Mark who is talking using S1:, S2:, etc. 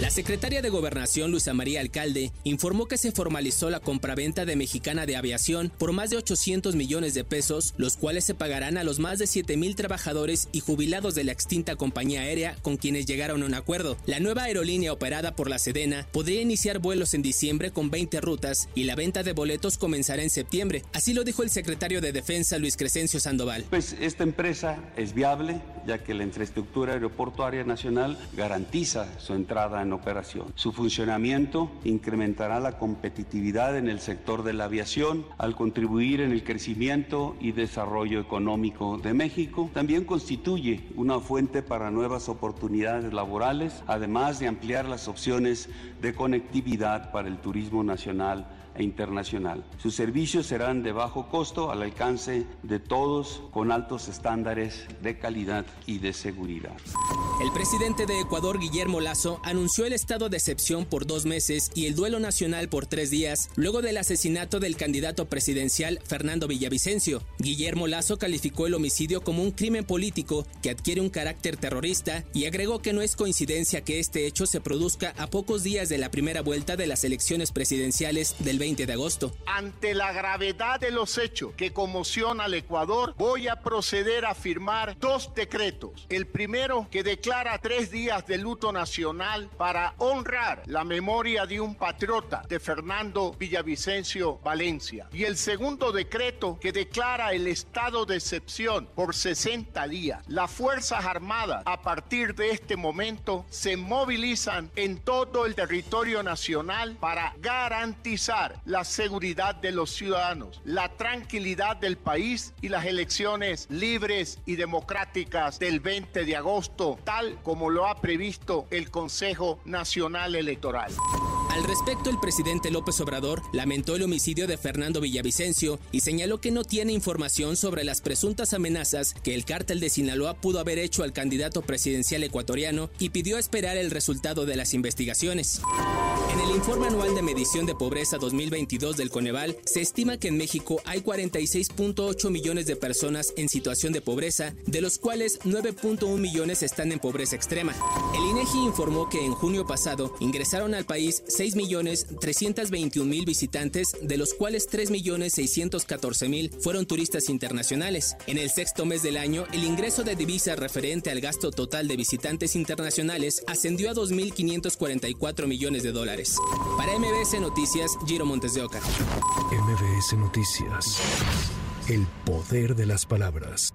S1: La secretaria de Gobernación, Luisa María Alcalde, informó que se formalizó la compraventa de Mexicana de Aviación por más de 800 millones de pesos, los cuales se pagarán a los más de 7 mil trabajadores y jubilados de la extinta compañía aérea con quienes llegaron a un acuerdo. La nueva aerolínea operada por la Sedena podría iniciar vuelos en diciembre con 20 rutas y la venta de boletos comenzará en septiembre. Así lo dijo el secretario de Defensa, Luis Crescencio Sandoval.
S2: Pues esta empresa es viable, ya que la infraestructura aeroportuaria Portuaria Nacional garantiza su entrada en operación. Su funcionamiento incrementará la competitividad en el sector de la aviación al contribuir en el crecimiento y desarrollo económico de México. También constituye una fuente para nuevas oportunidades laborales, además de ampliar las opciones de conectividad para el turismo nacional e internacional. Sus servicios serán de bajo costo al alcance de todos con altos estándares de calidad y de seguridad.
S1: El presidente de Ecuador, Guillermo Lazo, anunció el estado de excepción por dos meses y el duelo nacional por tres días, luego del asesinato del candidato presidencial Fernando Villavicencio. Guillermo Lazo calificó el homicidio como un crimen político que adquiere un carácter terrorista y agregó que no es coincidencia que este hecho se produzca a pocos días de la primera vuelta de las elecciones presidenciales del 20 de agosto.
S3: Ante la gravedad de los hechos que conmociona al Ecuador, voy a proceder a firmar dos decretos. El primero que declara tres días de luto nacional para honrar la memoria de un patriota de Fernando Villavicencio Valencia. Y el segundo decreto que declara el estado de excepción por 60 días. Las Fuerzas Armadas a partir de este momento se movilizan en todo el territorio nacional para garantizar la seguridad de los ciudadanos, la tranquilidad del país y las elecciones libres y democráticas del 20 de agosto, tal como lo ha previsto el Consejo Nacional Electoral.
S1: Al respecto, el presidente López Obrador lamentó el homicidio de Fernando Villavicencio y señaló que no tiene información sobre las presuntas amenazas que el cártel de Sinaloa pudo haber hecho al candidato presidencial ecuatoriano y pidió esperar el resultado de las investigaciones. En el informe anual de medición de pobreza 2022 del Coneval, se estima que en México hay 46.8 millones de personas en situación de pobreza, de los cuales 9.1 millones están en pobreza extrema. El INEGI informó que en junio pasado ingresaron al país 6.321.000 visitantes, de los cuales 3.614.000 fueron turistas internacionales. En el sexto mes del año, el ingreso de divisas referente al gasto total de visitantes internacionales ascendió a 2.544 millones de dólares. Para MBS Noticias, Giro Montes de Oca.
S4: MBS Noticias. El poder de las palabras.